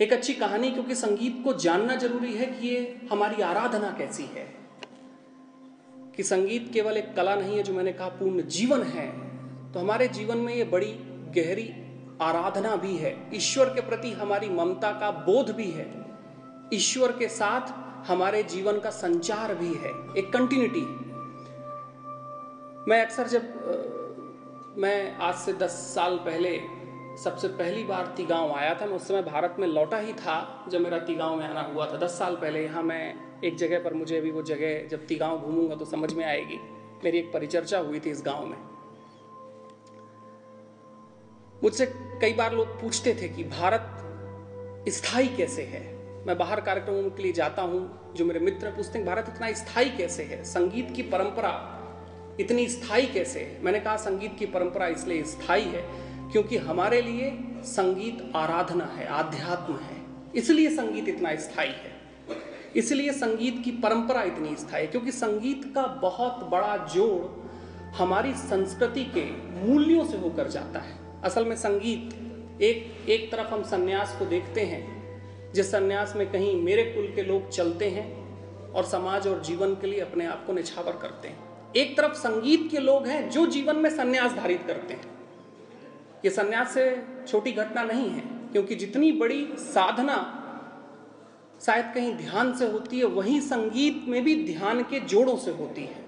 एक अच्छी कहानी, क्योंकि संगीत को जानना ज़रूरी है कि ये हमारी आराधना कैसी है। कि संगीत केवल एक कला नहीं है जो मैंने कहा, पूर्ण जीवन है तो हमारे जीवन में ये बड़ी गहरी आराधना भी है। ईश्वर के प्रति हमारी ममता का बोध भी है। ईश्वर के साथ हमारे जीवन का संचार भी है। एक कंटिन्यूटी मैं अक्सर जब मैं आज से दस साल पहले सबसे पहली बार तिगांव आया था। मैं उस समय भारत में लौटा ही था, जब मेरा तिगांव में आना हुआ था। दस साल पहले यहाँ मैं एक जगह पर, मुझे अभी वो जगह, जब तिगांव घूमूँगा तो समझ में आएगी। मेरी एक परिचर्चा हुई थी इस गाँव में। मुझसे कई बार लोग पूछते थे कि भारत स्थायी कैसे है? मैं बाहर कार्यक्रमों के लिए जाता हूँ, जो मेरे मित्र पूछते हैं, भारत इतना स्थायी कैसे है? संगीत की परंपरा इतनी स्थायी कैसे है? मैंने कहा, संगीत की परंपरा इसलिए स्थायी है क्योंकि हमारे लिए संगीत आराधना है, आध्यात्म है। इसलिए संगीत इतना स्थायी है। इसलिए संगीत की परंपरा इतनी स्थायी है, क्योंकि संगीत का बहुत बड़ा जोड़ हमारी संस्कृति के मूल्यों से होकर जाता है। असल में संगीत एक एक तरफ़ हम सन्यास को देखते हैं, जिस सन्यास में कहीं मेरे कुल के लोग चलते हैं और समाज और जीवन के लिए अपने आप को निछावर करते हैं। एक तरफ़ संगीत के लोग हैं जो जीवन में सन्यास धारित करते हैं। ये संन्यास से छोटी घटना नहीं है, क्योंकि जितनी बड़ी साधना शायद कहीं ध्यान से होती है, वही संगीत में भी ध्यान के जोड़ों से होती है।